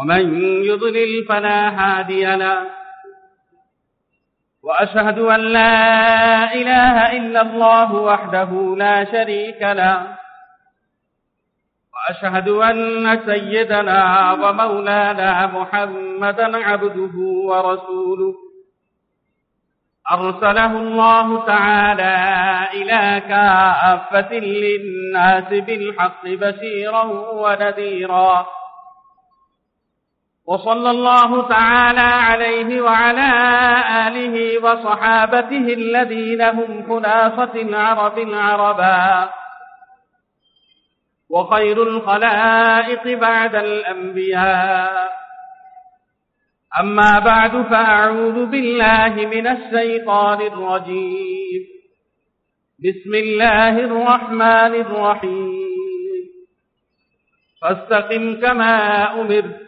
ومن يضلل فلا هادي له. وأشهد أن لا إله إلا الله وحده لا شريك له. وأشهد أن سيدنا ومولانا محمدا عبده ورسوله. أرسله الله تعالى إلى كافة للناس بالحق بشيرا ونذيرا. وصلى الله تعالى عليه وعلى آله وصحابته الذين هم خلافة العرب العربا. وخير الخلائق بعد الأنبياء. أما بعد فأعوذ بالله من الشيطان الرجيم. بسم الله الرحمن الرحيم. فاستقم كما أمرت.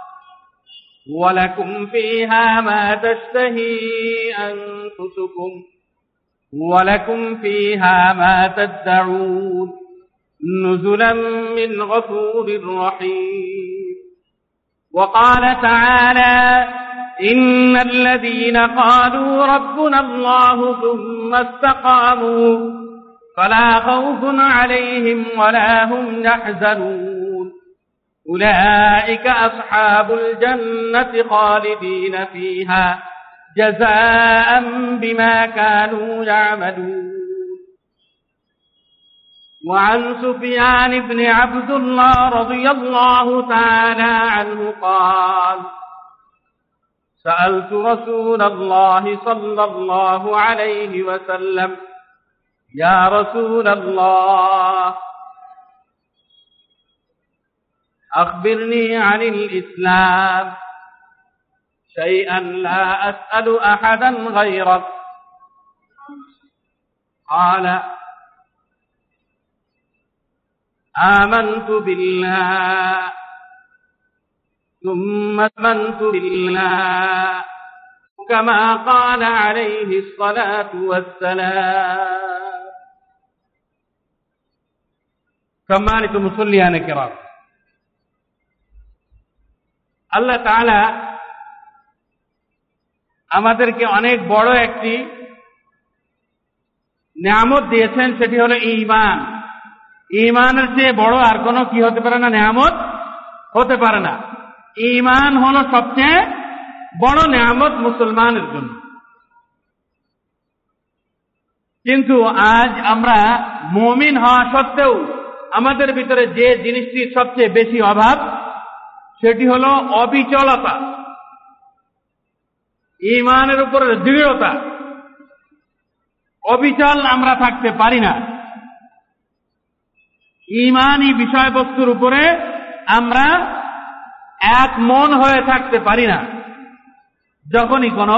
ولكم فيها ما تشتهي أنفسكم ولكم فيها ما تدعون نزلا من غفور رحيم. وقال تعالى إن الذين قالوا ربنا الله ثم استقاموا فلا خوف عليهم ولا هم يحزنون. أولئك أصحاب الجنة خالدين فيها جزاء بما كانوا يعملون. وعن سفيان بن عبد الله رضي الله تعالى عنه قال سألت رسول الله صلى الله عليه وسلم يا رسول الله أخبرني عن الإسلام. شيئا لا أسأل أحدا غيرك. قال آمنت بالله ثم آمنت بالله كما قال عليه الصلاة والسلام. كما مصلي أنا كرام আল্লাহ তাআলা আমাদেরকে অনেক বড় একটি নিয়ামত দিয়েছেন, সেটি হলো ইমান ইমানের চেয়ে বড় আর কোনো কি হতে পারে না, নিয়ামত হতে পারে না। ইমান হলো সবচেয়ে বড় নিয়ামত মুসলমানের জন্য। কিন্তু আজ আমরা মমিন হওয়া সত্ত্বেও আমাদের ভিতরে যে জিনিসটির সবচেয়ে বেশি অভাব সেটি হল অবিচলতা। ইমানের উপরে দৃঢ়তা। অবিচল আমরা থাকতে পারি না। ইমানই বিষয়বস্তুর উপরে আমরা এক মন হয়ে থাকতে পারি না। যখনই কোনো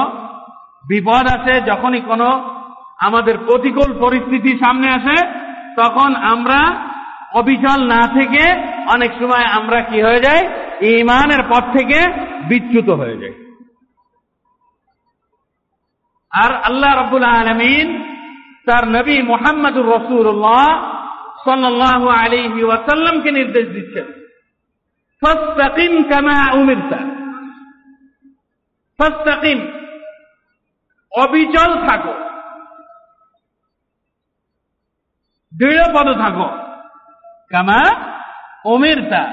বিপদ আসে, যখনই কোনো আমাদের প্রতিকূল পরিস্থিতি সামনে আসে, তখন আমরা অবিচল না থেকে অনেক সময় আমরা কি হয়ে যাই? ইমানের পথ থেকে বিচ্যুত হয়ে যাই। আর আল্লাহ রব্বুল আলমিন তার নবী মোহাম্মদুর রসুল্লাহ সাল্লাহ আলিহি ওয়াসাল্লামকে নির্দেশ দিচ্ছেন। ফস্তাকিম কামা উমিরতা। ফস্তাকিম, অবিচল থাকো। দৃঢ় পদ থাকো। কামা অমিরতা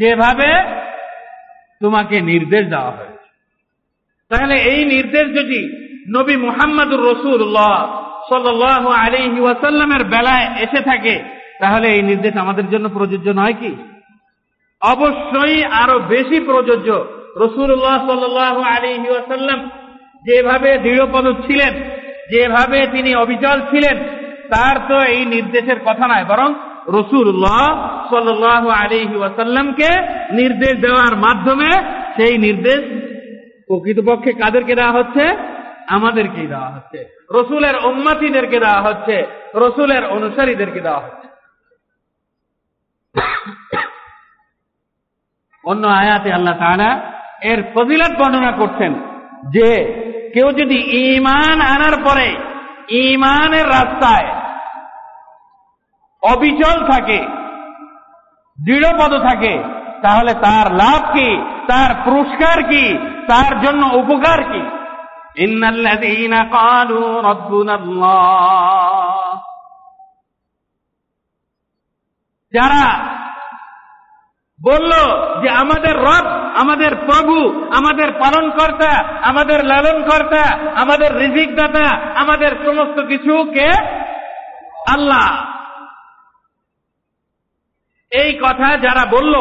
যেভাবে তোমাকে নির্দেশ দেওয়া হয়েছে। তাহলে এই নির্দেশ যদি নবী মুহাম্মদুর রসুল্লাহ সাল্লাহ আলহি ওয়াসাল্লামের বেলায় এসে থাকে, তাহলে এই নির্দেশ আমাদের জন্য প্রযোজ্য নয় কি? অবশ্যই আরও বেশি প্রযোজ্য রসুল্লাহ সাল্লাহ আলহি ওয়াসাল্লাম যেভাবে দৃঢ়পদ ছিলেন, যেভাবে তিনি অবিচল ছিলেন, তার তো এই নির্দেশের কথা নয়, বরং রসুল্লাহ সাল্লাহ আলহি ওয়াসাল্লামকে নির্দেশ দেওয়ার মাধ্যমে সেই নির্দেশ প্রকৃতপক্ষে কাদেরকে দেওয়া হচ্ছে? আমাদেরকেই দেওয়া হচ্ছে। রসুলের উম্মাতিদেরকে দেওয়া হচ্ছে। রসুলের অনুসারীদেরকে দেওয়া হচ্ছে। অন্য আয়াতে আল্লাহ তাআলা এর ফজিলত বর্ণনা করছেন যে কেউ যদি ইমান আনার পরে ইমানের রাস্তায় অবিচল থাকে দৃঢ়পদ থাকে তাহলে তার লাভ কি? তার পুরস্কার কি? তার জন্য উপকার কি? যারা বলল যে আমাদের রব আমাদের প্রভু আমাদের পালন কর্তা আমাদের লালন কর্তা আমাদের রিজিক দাতা আমাদের সমস্ত কিছু কে আল্লাহ এই কথা যারা বলল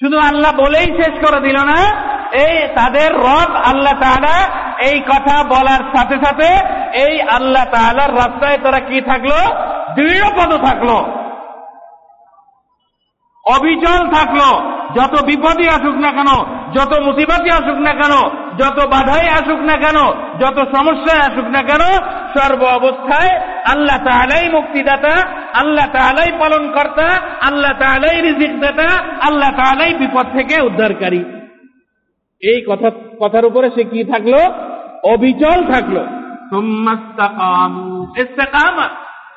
শুধু আল্লাহ বলেই শেষ করে দিল না, এই তাদের রব আল্লাহ তাআলা এই কথা বলার সাথে সাথে এই আল্লাহ তাআলার রাস্তায় তারা কি থাকল? দৃঢ়পদ থাকল। অবিচল থাকল। যত বিপদই আসুক না কেন, যত মুসিবতই আসুক না কেন, যত বাধাই আসুক না কেন, যত সমস্যায় আসুক না কেন সর্ব অবস্থায় আল্লাহ তাহলাই মুক্তিদাতা, আল্লাহ তাহলাই পালন কর্তা আল্লাহ তাহলাই রিজিক দাতা আল্লাহ তাহলাই বিপদ থেকে উদ্ধারকারী। এই কথা, কথার উপরে সে কি থাকল? অবিচল থাকল।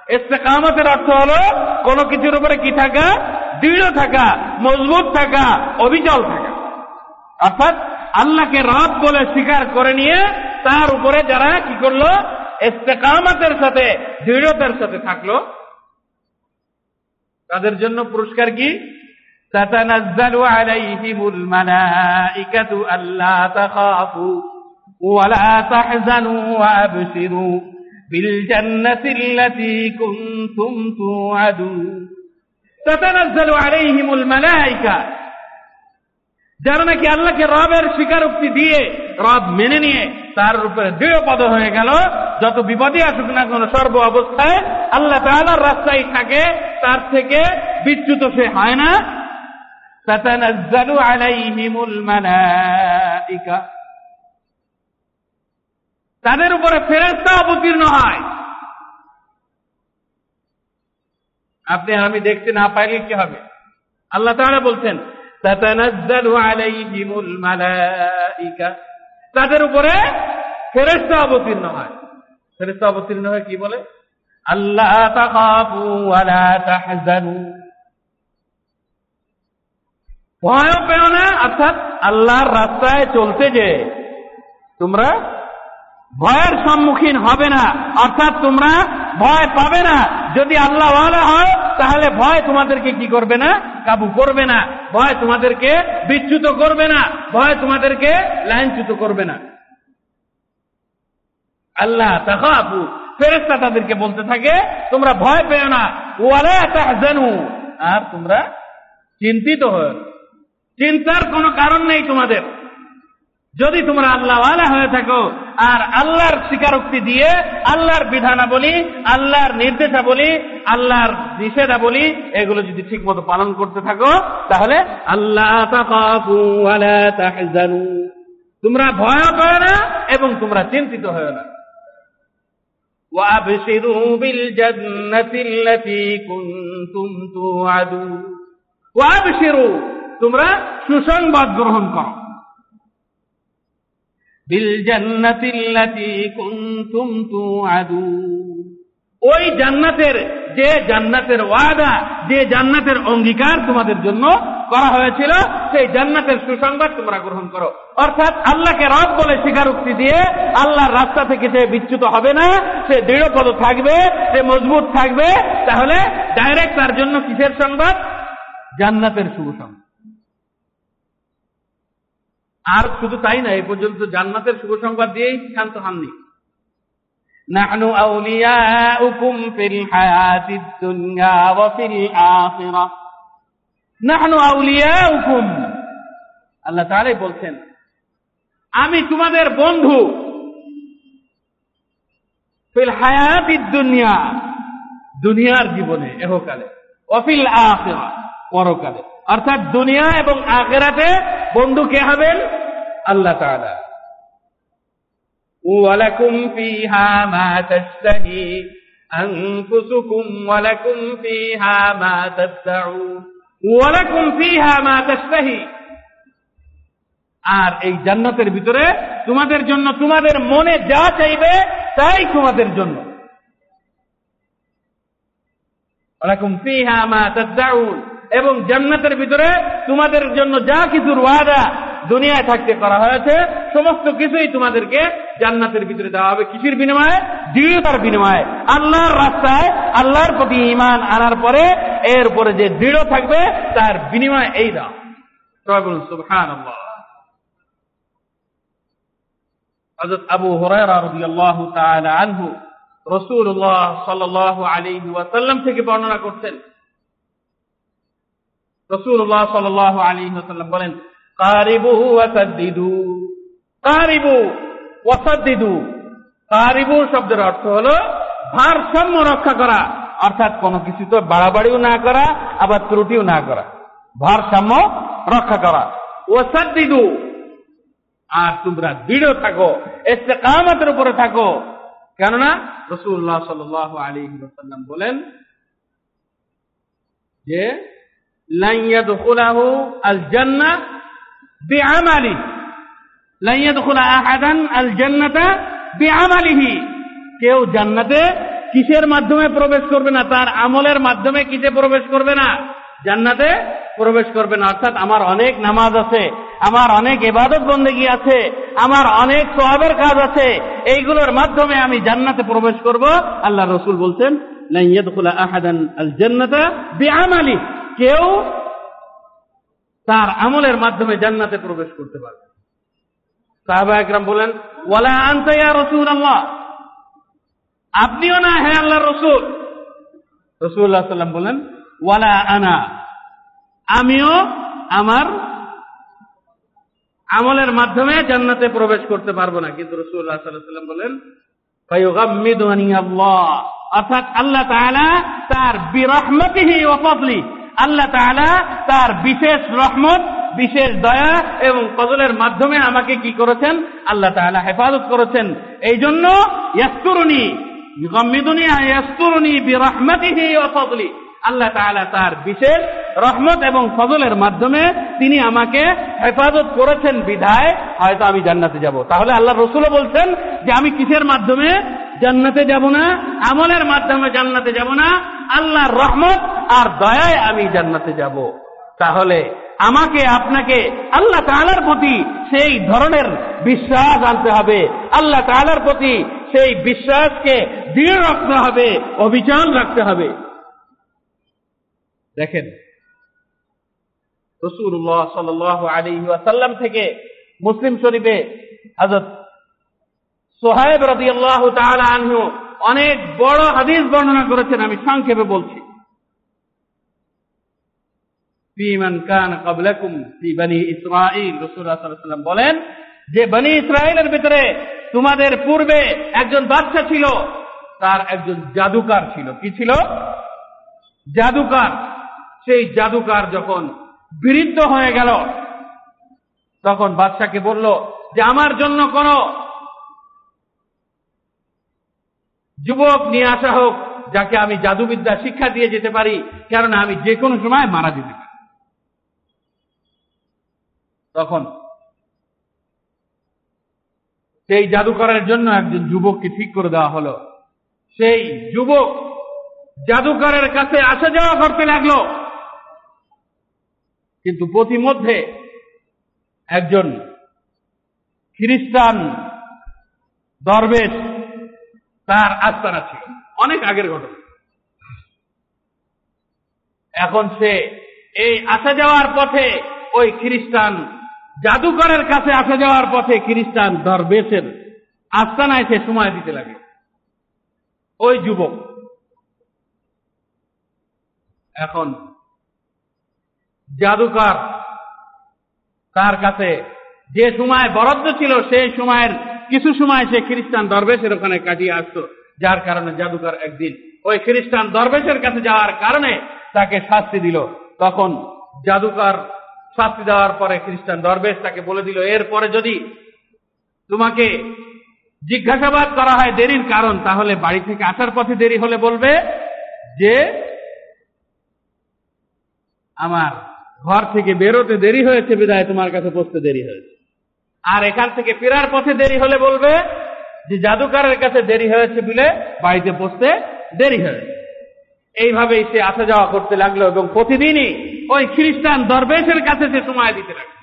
ইস্তেকামতের অর্থ হলো, কোন কিছুর উপরে কি থাকা? দৃঢ় থাকা, মজবুত থাকা, অবিচল থাকা। অর্থাৎ আল্লাহকে রব বলে স্বীকার করে নিয়ে তার উপরে যারা কি করল? ইস্তেকামতের সাথে দৃঢ়তার সাথে থাকলো তাদের জন্য পুরস্কার কি تتنزل عليهم الملائكة ألا تخافوا ولا تحزنوا وأبشروا بالجنة التي كنتم توعدون تتنزل عليهم الملائكة যারা নাকি আল্লাহকে রবের স্বীকারোক্তি দিয়ে রব মেনে নিয়ে তার উপরে দৃঢ় পদ হয়ে গেল। যত বিপদে আসুক না কোন, সর্ব অবস্থায় আল্লাহ তালার রাস্তায় থাকে, তার থেকে বিচ্যুত সে হয় না। তাদের উপরে ফেরেস্তা অবতীর্ণ হয়। আপনি আমি দেখতে না পাইলে কি হবে? আল্লাহ তাহলে বলছেন তাতানাজ্জালু আলাইহিমুল মালাইকা। তাদের উপরে ফেরেশতা অবতীর্ণ হয়। ফেরেশতা অবতীর্ণ হয়ে কি বলে? আল্লাহ ভয় পেও না, অর্থাৎ আল্লাহর রাস্তায় চলতে যে তোমরা ভয়ের সম্মুখীন হবে না, অর্থাৎ তোমরা ভয় পাবে না। যদি আল্লাহ হয়, তাহলে ভয় তোমাদেরকে কি করবে না? কাবু করবে না। ভয় তোমাদেরকে বিচ্যুত করবে না। ভয় তোমাদেরকে লাইনচ্যুত করবে না। আল্লাহ তাহাবু ফেরেস্তা তাদেরকে বলতে থাকে, তোমরা ভয় পেও না। ওয়ালা আর তোমরা চিন্তিত হয়ে চিন্তার কোনো কারণ নেই তোমাদের। যদি তোমরা আল্লাহওয়ালা হয়ে থাকো আর আল্লাহর স্বীকারোক্তি দিয়ে আল্লাহর বিধানাবলী আল্লাহর নির্দেশাবলী আল্লাহর নিষেধাবলী এগুলো যদি ঠিক মতো পালন করতে থাকো তাহলে আল্লাহ তোমরা ভয় পাও না এবং তোমরা চিন্তিত হয় না وأبشروا بالجنة التي كنتم توعدون وأبشروا তোমরা সুসংবাদ গ্রহণ করো ওই জান্নাতের, যে জান্নাতের ওয়াদা, যে জান্নাতের অঙ্গীকার তোমাদের জন্য করা হয়েছিল, সেই জান্নাতের সুসংবাদ তোমরা গ্রহণ করো। অর্থাৎ আল্লাহকে রব বলে স্বীকারোক্তি দিয়ে আল্লাহর রাস্তা থেকে সে বিচ্যুত হবে না, সে দৃঢ়পদ থাকবে, সে মজবুত থাকবে, তাহলে ডাইরেক্ট তার জন্য কিসের সংবাদ? জান্নাতের শুভ সংবাদ। আর শুধু তাই না, এ পর্যন্ত জান্নাতের শুভ সংবাদ দিয়েই শান্ত হননি। নাহনু আউলিয়াউকুম ফিল হায়াতিদ দুনিয়া ওয়া ফিল নাহনু আউলিয়াউকুম। আল্লাহ তাআলাই বলছেন, আমি তোমাদের বন্ধু ফিল হায়াতিদ দুনিয়া, দুনিয়ার জীবনে, এহকালে, ওয়া ফিল পরকালে। অর্থাৎ দুনিয়া এবং আখেরাতে বন্ধু কে হবেন? আল্লাহ তাআলা। ওয়ালাকুম ফিহা মা তাসতাহি আনফুসুকুম ওয়ালাকুম ফিহা মা তাসতাউ ওয়ালাকুম ফিহা মা তাসতাহি আর এই জান্নাতের ভিতরে তোমাদের জন্য, তোমাদের মনে যা চাইবে তাই তোমাদের জন্য। ওয়ালাকুম ফিহা মা তাসতাউন এবং জান্নাতের ভিতরে তোমাদের জন্য যা কিছুর ওয়াদা দুনিয়ায় থাকতে করা হয়েছে, সমস্ত কিছুই তোমাদেরকে জান্নাতের ভিতরে দেওয়া হবে। কিসের বিনিময়ে? দৃঢ়তার বিনিময়ে। আল্লাহর রাস্তায় আল্লাহর প্রতি ইমান আনার পরে এর উপরে যে দৃঢ় থাকবে, তার বিনিময়ে এই দাও। সবাই বলুন সুবহানাল্লাহ। হযরত আবু আনহু রাসূলুল্লাহ সাল্লাল্লাহু আলাইহি ওয়াসাল্লাম থেকে বর্ণনা করছেন রাসূলুল্লাহ সাল্লাল্লাহু আলাইহি ওয়াসাল্লাম বলেন, কারিবু ওয়াসাদ্দিদু। কারিবু ওয়াসাদ্দিদু। কারিবু শব্দের অর্থ হলো ভারসাম্য রক্ষা করা, অর্থাৎ কোনো কিছু তো বাড়াবাড়িও না করা, আবার ত্রুটিও না করা। ভারসাম্য রক্ষা করা। ওয়াসাদ্দিদু। আর তোমরা দৃঢ় থাকো, ইস্তেকামতের উপরে থাকো। কেননা রসুল্লাহ সাল আলী ওয়াসাল্লাম বলেন যে কেউ জান্নাতে কিসের মাধ্যমে প্রবেশ করবে না? তার আমলের মাধ্যমে কিসে প্রবেশ করবে না? জান্নাতে প্রবেশ করবে না। অর্থাৎ আমার অনেক নামাজ আছে, আমার অনেক এবাদত বন্দেগী আছে, আমার অনেক সোহাবের কাজ আছে, এইগুলোর মাধ্যমে আমি জান্নাতে প্রবেশ করব। আল্লাহ রসুল বলছেন লাইয়াদখুলা আহাদান আল জান্নাতা কেউ তার আমলের মাধ্যমে জান্নাতে প্রবেশ করতে পারবে। সাহাবা একরাম বলেন, ওয়ালা আনতা ইয়া রাসূলুল্লাহ? আপনিও না, হে আল্লাহর রসুল? রসুল্লাহ সাল্লাম বলেন, ওয়ালা আনা। আমিও আমার আমলের মাধ্যমে জান্নাতে প্রবেশ করতে পারব না। কিন্তু রসুল্লাহ সাল্লাম বলেন অর্থাৎ আল্লাহ তার বিরহমতিহি ও ফজলি আল্লাহ তাআলা তার বিশেষ রহমত, বিশেষ দয়া এবং ফজলের মাধ্যমে আমাকে কি করেছেন? আল্লাহ তাআলা হেফাজত করেছেন। এই জন্য আল্লাহ তাআলা তার বিশেষ রহমত এবং ফজলের মাধ্যমে তিনি আমাকে হেফাজত করেছেন বিধায়, হয়তো আমি জান্নাতে যাব। তাহলে আল্লাহ রসুলও বলছেন যে আমি কিসের মাধ্যমে? জান্নাতে যাব না, আমলের মাধ্যমে জান্নাতে যাব না। আল্লাহর রহমত আর দয়ায় আমি জান্নাতে যাব। তাহলে আমাকে, আপনাকে আল্লাহ তাআলার প্রতি সেই ধরনের বিশ্বাস আনতে হবে। আল্লাহ তাআলার প্রতি সেই বিশ্বাসকে দৃঢ় রাখতে হবে অবিচল রাখতে হবে। দেখেন রসুল্লাহ সাল আলী ওয়াসাল্লাম থেকে মুসলিম শরীফে হাজত সোহাইব রদি আল্লাহ আনহু অনেক বড় হাদিস বর্ণনা করেছেন, আমি সংক্ষেপে বলছি। বলেন যে বনি ইসরায়েলের ভিতরে তোমাদের পূর্বে একজন বাদশা ছিল, তার একজন জাদুকার ছিল। কি ছিল? জাদুকার। সেই জাদুকার যখন বিরুদ্ধ হয়ে গেল, তখন বাদশাকে বলল যে, আমার জন্য কোন যুবক নিয়ে আসা হোক, যাকে আমি জাদুবিদ্যা শিক্ষা দিয়ে যেতে পারি, কেননা আমি যে কোনো সময় মারা যেতে পারি। তখন সেই জাদুকরের জন্য একজন যুবককে ঠিক করে দেওয়া হলো। সেই যুবক জাদুকরের কাছে আসা যাওয়া করতে লাগল। কিন্তু প্রতিমধ্যে একজন খ্রিস্টান দরবেশ তার আস্তানা ছিল। অনেক আগের ঘটনা। এখন সে এই আসা যাওয়ার পথে ওই খ্রিস্টান জাদুকরের কাছে আসা যাওয়ার পথে খ্রিস্টান দরবেশের আস্তানায় সে সময় দিতে লাগে। ওই যুবক। এখন জাদুকর তার কাছে যে সময় বরাদ্দ ছিল, সেই সময়ের কিছু সময় সে খ্রিস্টান দরবেশের ওখানে কাটিয়ে আসতো, যার কারণে জাদুকর একদিন ওই খ্রিস্টান দরবেশের কাছে যাওয়ার কারণে তাকে শাস্তি দিল। তখন জাদুকর শাস্তি দেওয়ার পরে খ্রিস্টান দরবেশ তাকে বলে দিল, এরপরে যদি তোমাকে জিজ্ঞাসাবাদ করা হয় দেরির কারণ, তাহলে বাড়ি থেকে আসার পথে দেরি হলে বলবে যে আমার ঘর থেকে বেরোতে দেরি হয়েছে, বিদায় তোমার কাছে বসতে দেরি হয়েছে। আর এখান থেকে ফেরার পথে দেরি হলে বলবে যে জাদুকারের কাছে দেরি হয়েছে বলে বাড়িতে বসতে দেরি হয়েছে। এইভাবেই সে আসা যাওয়া করতে লাগল এবং প্রতিদিনই ওই খ্রিস্টান দরবেশের কাছে সে সময় দিতে লাগল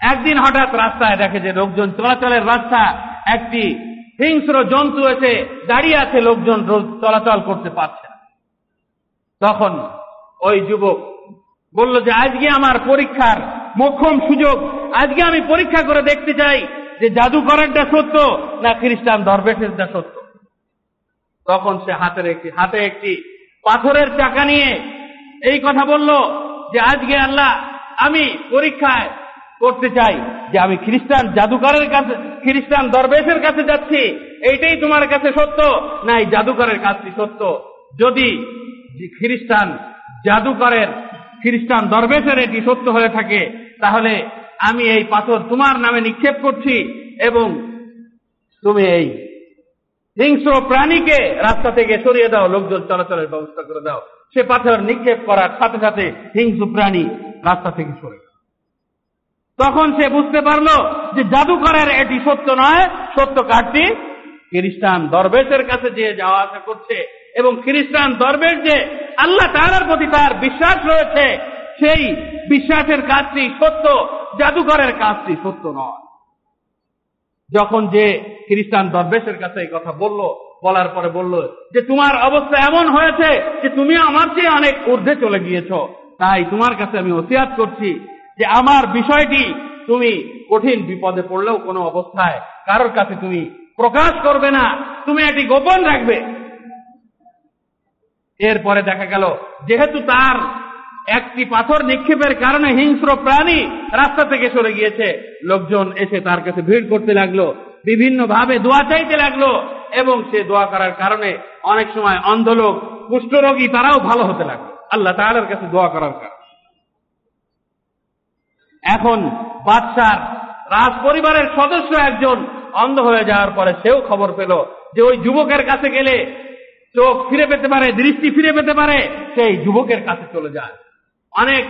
একদিন হঠাৎ রাস্তায় দেখে যে লোকজন চলাচলের রাস্তা, একটি হিংস্র জন্তু এসে দাঁড়িয়ে আছে, লোকজন চলাচল করতে পারছে না। তখন ওই যুবক বলল যে, আজকে আমার পরীক্ষার মোক্ষম সুযোগ। আজকে আমি পরীক্ষা করে দেখতে চাই যে জাদুকরেরটা সত্য না খ্রিস্টান দরবেশেরটা সত্য। তখন সে হাতের একটি, হাতে একটি পাথরের চাকা নিয়ে এই কথা বলল যে আজকে আল্লাহ আমি পরীক্ষায় করতে চাই যে আমি খ্রিস্টান জাদুকরের কাছে, খ্রিস্টান দরবেশের কাছে যাচ্ছি। এইটাই তোমার কাছে সত্য? না, এই জাদুকরের কাছে সত্য। যদি খ্রিস্টান জাদুকরের, খ্রিস্টান দরবেশের এটি সত্য হয়ে থাকে, তাহলে আমি এই পাথর তোমার নামে নিক্ষেপ করছি এবং তুমি এই হিংস্র প্রাণীকে রাস্তা থেকে সরিয়ে দাও, লোকজন চলাচলের ব্যবস্থা করে দাও। সে পাথর নিক্ষেপ করার সাথে সাথে হিংস্র প্রাণী রাস্তা থেকে সরে তখন সে বুঝতে পারল যে জাদুকরের এটি সত্য নয়, সত্য কাঠটি খ্রিস্টান দরবেশের কাছে যে যাওয়া আসা করছে এবং খ্রিস্টান দরবেশ যে আল্লাহ তাহার প্রতি তার বিশ্বাস রয়েছে, সেই বিশ্বাসের কাজটি সত্য, জাদুকরের কাজটি সত্য নয়। যখন যে খ্রিস্টান দরবেশের কাছে এই কথা বলল, বলার পরে বলল যে, তোমার অবস্থা এমন হয়েছে যে, তুমি আমার চেয়ে অনেক ঊর্ধ্বে চলে গিয়েছ। তাই তোমার কাছে আমি ওসিয়াত করছি যে, আমার বিষয়টি তুমি কঠিন বিপদে পড়লেও কোনো অবস্থায় কারোর কাছে তুমি প্রকাশ করবে না। তুমি এটি গোপন রাখবে। এরপরে দেখা গেল, যেহেতু তার একটি পাথর নিক্ষেপের কারণে হিংস্র প্রাণী রাস্তা থেকে সরে গিয়েছে। লোকজন এসে তার কাছে ভিড় করতে লাগল বিভিন্ন ভাবে দোয়া চাইতে লাগল এবং সে দোয়া করার কারণে অনেক সময় অন্ধ লোক কুষ্ঠরোগী তারাও ভালো হতে লাগল। আল্লাহ তাআলার কাছে দোয়া করার কারণে। এখন বাদশার রাজ পরিবারের সদস্য একজন অন্ধ হয়ে যাওয়ার পরে সেও খবর পেল যে ওই যুবকের কাছে গেলে চোখ ফিরে পেতে পারে, দৃষ্টি ফিরে পেতে পারে, সেই যুবকের কাছে চলে যায়। অনেক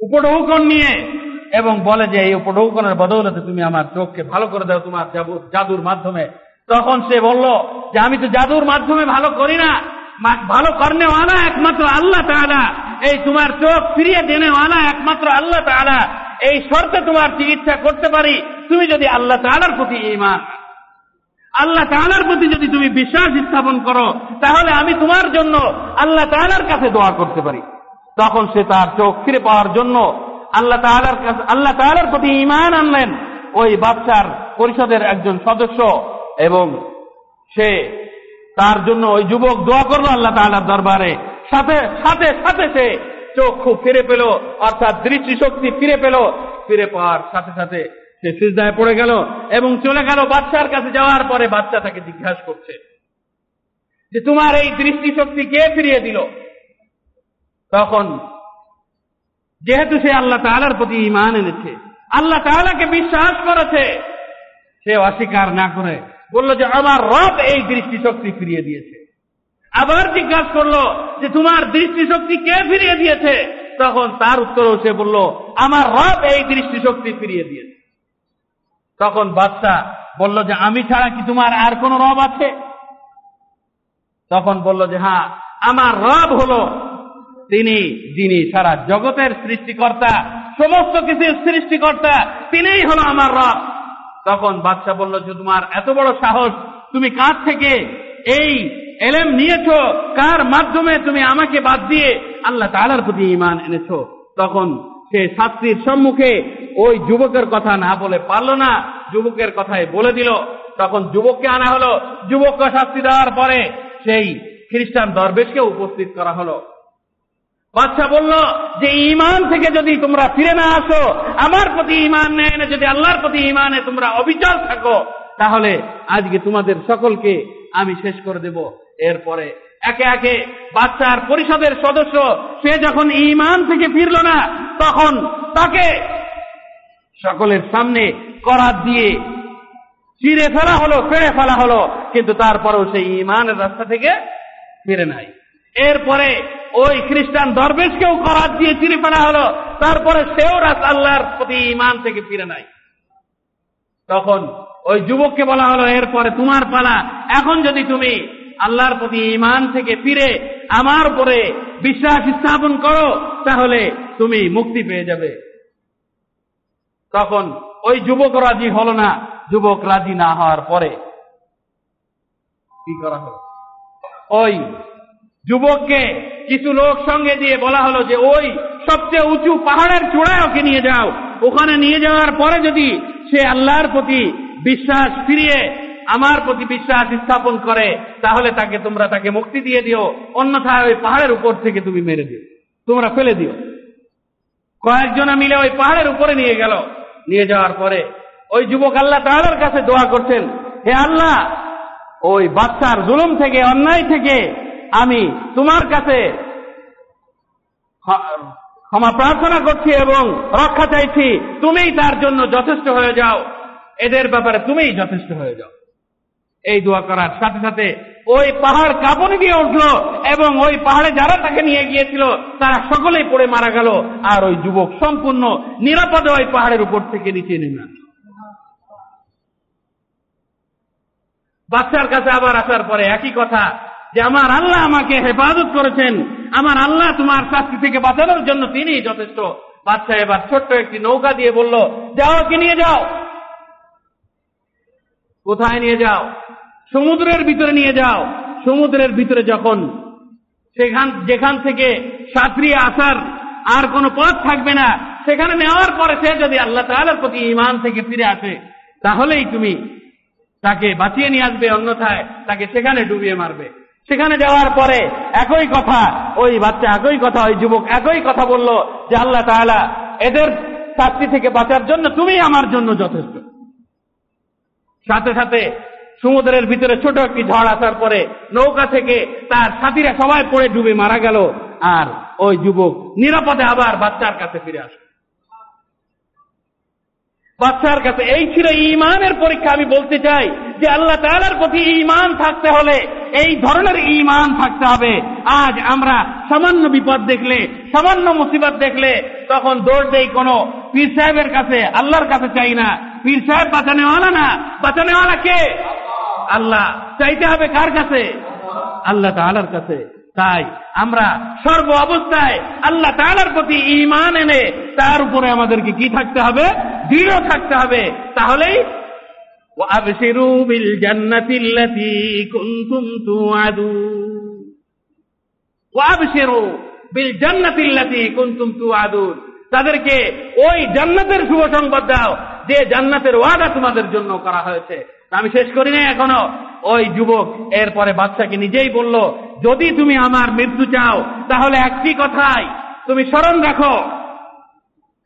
উপঢৌকন নিয়ে এবং বলে যে, এই উপঢৌকনের বদৌলতে তুমি আমার চোখকে ভালো করে দাও, তোমার জাদুর মাধ্যমে। তখন সে বলল, যে, আমি তো জাদুর মাধ্যমে ভালো করি না। ভালো করনেওয়ালা একমাত্র আল্লাহ তাআলা। এই তোমার চোখ ফিরিয়ে দেনেওয়ালা একমাত্র আল্লাহ তাআলা। এই শর্তে তোমার চিকিৎসা করতে পারি। তুমি যদি আল্লাহ তাআলার প্রতি ইমান আল্লাহ তাআলার প্রতি যদি তুমি বিশ্বাস স্থাপন করো, তাহলে আমি তোমার জন্য আল্লাহ তাআলার কাছে দোয়া করতে পারি। তখন সে তার চোখ ফিরে পাওয়ার জন্য আল্লাহ তাআলার কাছে, আল্লাহ তাআলার প্রতি ইমান আনলেন। ওই বাচ্চার পরিষদের একজন সদস্য এবং সে তার জন্য ওই যুবক দোয়া করল আল্লাহ তাআলার দরবারে। সাথে সাথে সাথে সে খুব ফিরে পেল, অর্থাৎ দৃষ্টিশক্তি ফিরে পেল। ফিরে পাওয়ার সাথে সাথে সে সিজদায় পড়ে গেল এবং চলে গেল বাচ্চার কাছে যাওয়ার পরে বাচ্চা তাকে জিজ্ঞাসা করছে যে, তোমার এই দৃষ্টিশক্তি কে ফিরিয়ে দিল? তখন যেহেতু সে আল্লাহ তাআলার প্রতি ইমান এনেছে, আল্লাহ তাআলাকে বিশ্বাস করেছে, সে অস্বীকার না করে বলল যে আমার রব এই দৃষ্টিশক্তি ফিরিয়ে দিয়েছে। আবার জিজ্ঞাসা করল যে তোমার দৃষ্টিশক্তি কে ফিরিয়ে দিয়েছে? তখন তার উত্তরও সে বলল, আমার রব এই দৃষ্টিশক্তি ফিরিয়ে দিয়েছে। তখন বাচ্চা বলল যে আমি ছাড়া কি তোমার আর কোন রব আছে? তখন বলল যে হ্যাঁ আমার রব হলো তিনি, যিনি সারা জগতের সৃষ্টিকর্তা, সমস্ত কিছুর সৃষ্টিকর্তা, তিনিই হলো আমার রব। তখন বাদশা বলল, যে তোমার এত বড় সাহস, তুমি কার থেকে এই এলেম নিয়েছ? কার মাধ্যমে তুমি আমাকে বাদ দিয়ে আল্লাহ তাআলার প্রতি ঈমান এনেছো? তখন সে শাস্ত্রীর সম্মুখে ওই যুবকের কথা না বলে পারল না, যুবকের কথাই বলে দিল। তখন যুবককে আনা হলো। যুবককে শাস্তি দেওয়ার পরে সেই খ্রিস্টান দরবেশকে উপস্থিত করা হলো। বাচ্চা বলল, যে ইমান থেকে যদি তোমরা ফিরে না আসো, আমার প্রতি ইমান নেয় না, যদি আল্লাহর প্রতি ইমানে তোমরা অবিচল থাকো, তাহলে আজকে তোমাদের সকলকে আমি শেষ করে দেব। এরপরে একে একে বাচ্চার পরিষদের সদস্য, সে যখন ইমান থেকে ফিরল না, তখন তাকে সকলের সামনে করাত দিয়ে চিরে ফেলা হলো, ফেড়ে ফেলা হলো, কিন্তু তারপরেও সেই ইমানের রাস্তা থেকে ফিরে নাই। এরপরে ওই খ্রিস্টান দরবেশকেও করাত দিয়ে চিরে ফেলা হলো। তারপরে সেও রাস আল্লাহর প্রতি ইমান থেকে ফিরে নাই। তখন ওই যুবককে বলা হলো, এরপরে তোমার পালা। এখন যদি তুমি আল্লাহর প্রতি ইমান থেকে ফিরে আমার উপরে বিশ্বাস স্থাপন করো, তাহলে তুমি মুক্তি পেয়ে যাবে। তখন ওই যুবক রাজি হলো না। যুবক রাজি না হওয়ার পরে কি করা হলো? ওই যুবককে কিছু লোক সঙ্গে দিয়ে বলা হলো যে, ওই সবচেয়ে উঁচু পাহাড়ের চূড়ায় ওকে নিয়ে যাও। ওখানে নিয়ে যাওয়ার পরে যদি সে আল্লাহর প্রতি বিশ্বাস ফিরিয়ে, আমার প্রতি বিশ্বাস স্থাপন করে, তাহলে তাকে তোমরা তাকে মুক্তি দিয়ে দিও। অন্যথায় ওই পাহাড়ের উপর থেকে তুমি মেরে দিও। তোমরা ফেলে দিও। কয়েকজনা মিলে ওই পাহাড়ের উপরে নিয়ে গেল। নিয়ে যাওয়ার পরে ওই যুবক আল্লাহ তাআলার কাছে দোয়া করছেন, হে আল্লাহ, ওই বাচ্চার জুলুম থেকে, অন্যায় থেকে আমি তোমার কাছে ক্ষমা প্রার্থনা করছি এবং রক্ষা চাইছি। তুমিই তার জন্য যথেষ্ট হয়ে যাও। এদের ব্যাপারে তুমিই যথেষ্ট হয়ে যাও। এই দোয়া করার সাথে সাথে ওই পাহাড় কাঁপনি দিয়ে উঠল এবং ওই পাহাড়ে যারা তাকে নিয়ে গিয়েছিল, তারা সকলেই পড়ে মারা গেল। আর ওই যুবক সম্পূর্ণ নিরাপদে ওই পাহাড়ের উপর থেকে নিচে নেমে বাচ্চার কাছে আবার আসার পরে একই কথা যে আমার আল্লাহ আমাকে হেফাজত করেছেন, আমার আল্লাহ তোমার শাস্তি থেকে বাঁচানোর জন্য তিনি যথেষ্ট। বাচ্চা এবার ছোট্ট একটি নৌকা দিয়ে বলল, যাও, কি নিয়ে যাও? কোথায় নিয়ে যাও? সমুদ্রের ভিতরে নিয়ে যাও। সমুদ্রের ভিতরে যখন? সেখান, যেখান থেকে সাঁতরিয়ে আসার আর কোনো পথ থাকবে না, সেখানে নেওয়ার পরে সে যদি আল্লাহ তাআলার প্রতি ইমান থেকে ফিরে আসে, তাহলেই তুমি তাকে বাঁচিয়ে নিয়ে আসবে, অন্যথায় তাকে সেখানে ডুবিয়ে মারবে। সেখানে যাওয়ার পরে একই কথা, ওই বাচ্চা একই কথা, ওই যুবক একই কথা বলল যে আল্লাহ তাআলা এদের শাস্তি থেকে বাঁচার জন্য তুমি আমার জন্য যথেষ্ট। সাথে সাথে সমুদ্রের ভিতরে ছোট একটি ঝড় আসার পরে নৌকা থেকে তার সাথীরা সবাই পড়ে ডুবে মারা গেল আর ওই যুবক নিরাপদে আবার বাচ্চার কাছে ফিরে আসে বাচ্চার কাছে এই ছিল ইমানের পরীক্ষা। আমি বলতে চাই যে আল্লাহ তালার প্রতি ইমান থাকতে হলে এই ধরনের ইমান থাকতে হবে। আজ আমরা সামান্য বিপদ দেখলে, সামান্য মুসিবত দেখলে তখন দৌড় দেই কোনো পীর সাহেবের কাছে, আল্লাহর কাছে চাই না। পীর সাহেব বাঁচানেওয়ালা না, বাঁচানেওয়ালা কে? আল্লাহ। চাইতে হবে কার কাছে? আল্লাহ তাআলার কাছে। তাই আমরা সর্ব অবস্থায় আল্লাহ তাআলার প্রতি ঈমান এনে তার উপরে আমাদেরকে কি থাকতে হবে? দৃঢ় থাকতে হবে। তাহলেই তাদেরকে ওই জান্নাতের শুভ সংবাদ দাও, যে জান্নাতের ওয়াদা তোমাদের জন্য করা হয়েছে। আমি শেষ করি না এখনও। ওই যুবক, এরপরে বাচ্চাকে নিজেই বলল, যদি তুমি আমার মৃত্যু চাও, তাহলে একটি কথাই, তুমি স্মরণ রাখো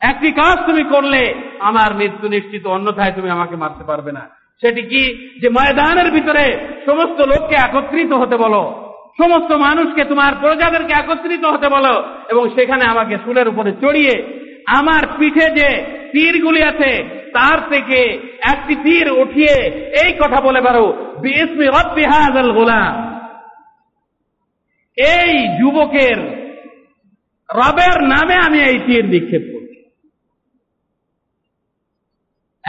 একটি কাজ তুমি করলে, আমার মৃত্যু নিশ্চিত, অন্যথায় তুমি আমাকে মারতে পারবে না। সেটি কি? যে ময়দানের ভিতরে সমস্ত লোককে একত্রিত হতে বলো, সমস্ত মানুষকে তোমার প্রজাদেরকে একত্রিত হতে বলো, এবং সেখানে আমাকে সুলের উপরে চড়িয়ে, আমার পিঠে যে তীরগুলি আছে, তার থেকে একটি তীর উঠিয়ে এই কথা বলে পারো, বিসমি রব্বি গোলাম। এই যুবকের রবের নামে আমি এই তীর নিক্ষেপ করছি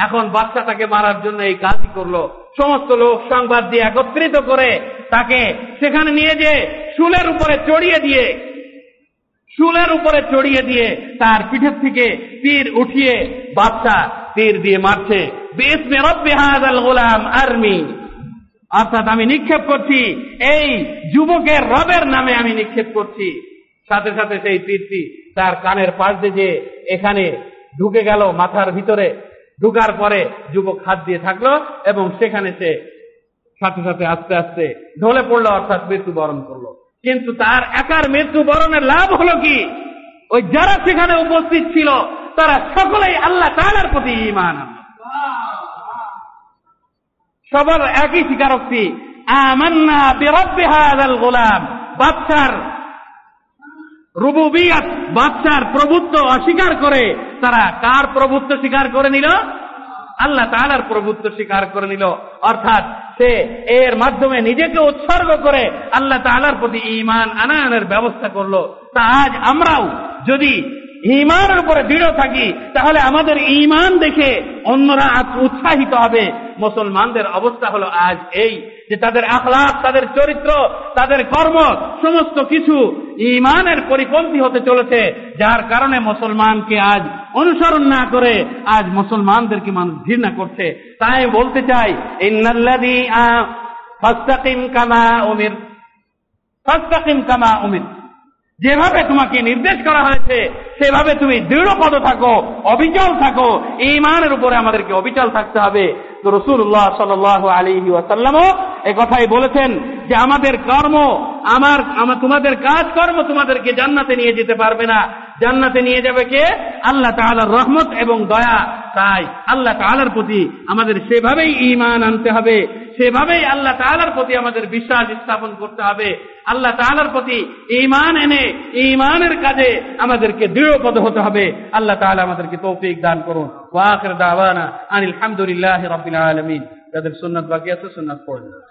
এখন বাচ্চাটাকে মারার জন্য এই কাজই করল। সমস্ত লোক সংবাদ দিয়ে একত্রিত করে তাকে সেখানে নিয়ে যে শুলের উপরে চড়িয়ে দিয়ে, শুলের উপরে চড়িয়ে দিয়ে তার পিঠের থেকে তীর উঠিয়ে বাচ্চা তীর দিয়ে মারছে। গোলাম আর্মি। অর্থাৎ আমি নিক্ষেপ করছি, এই যুবকের রবের নামে আমি নিক্ষেপ করছি। সাথে সাথে সেই তীরটি তার কানের পাশ দিয়ে এখানে ঢুকে গেল মাথার ভিতরে ঢুকার পরে যুবক হাত দিয়ে থাকল এবং সেখানে সে সাথে সাথে আস্তে আস্তে ঢলে পড়ল, অর্থাৎ মৃত্যু বরণ করল। কিন্তু তার একার মৃত্যু বরণের লাভ হলো কি? ওই যারা সেখানে উপস্থিত ছিল, তারা সকলেই আল্লাহ তালার প্রতি ইমান সবার একই স্বীকারোক্তি, আমান্না বিরব্বি হাদাল গোলাম। বাচ্চার রুবুবিয়াত বাচ্চার প্রভুত্ব অস্বীকার করে, তারা কার প্রভুত্ব স্বীকার করে নিল? আল্লাহ তালার প্রভুত্ব স্বীকার করে নিল। অর্থাৎ সে এর মাধ্যমে নিজেকে উৎসর্গ করে আল্লাহ তালার প্রতি ইমান আনায়নের ব্যবস্থা করল। তা আজ আমরাও যদি ইমানের উপরে দৃঢ় থাকি, তাহলে আমাদের ইমান দেখে অন্যরা উৎসাহিত হবে। মুসলমানদের অবস্থা হলো আজ এই, যে তাদের আখলাপ তাদের চরিত্র, তাদের কর্ম, সমস্ত কিছু ইমানের পরিপন্থী হতে চলেছে, যার কারণে মুসলমানকে আজ অনুসরণ না করে আজ মুসলমানদেরকে মানুষ ঘৃণা করছে। তাই বলতে চাই, ইন্নাল্লাযী ফাস্তাকিম কামা উমির ফাস্তাকিম কামা উমির। যেভাবে তোমাকে নির্দেশ করা হয়েছে, সেভাবে তুমি দৃঢ় পদ থাকো, অবিচল থাকো। ইমানের উপরে আমাদেরকে অবিচল থাকতে হবে। তো রসুল্লাহ সাল আলী ওয়াসাল্লামও এ কথাই বলেছেন যে, আমাদের কর্ম, আমার আমার তোমাদের কাজ কর্ম তোমাদেরকে জান্নাতে নিয়ে যেতে পারবে না। জান্নাতে নিয়ে যাবে কে? আল্লাহ তাআলার রহমত এবং দয়া। তাই আল্লাহ তাআলার প্রতি আমাদের সেভাবেই ইমান আনতে হবে। সেভাবেই আল্লাহ তালার প্রতি আমাদের বিশ্বাস স্থাপন করতে হবে। আল্লাহ তালার প্রতি ইমান এনে ইমানের কাজে আমাদেরকে দৃঢ়পদ হতে হবে। আল্লাহ তালা আমাদেরকে তৌফিক দান করুন। ওয়াকের দাওয়ানা আনিল হামদুলিল্লাহ রবিল আলমিন। যাদের সুন্নাত বাকি আছে সুন্নাত পড়ুন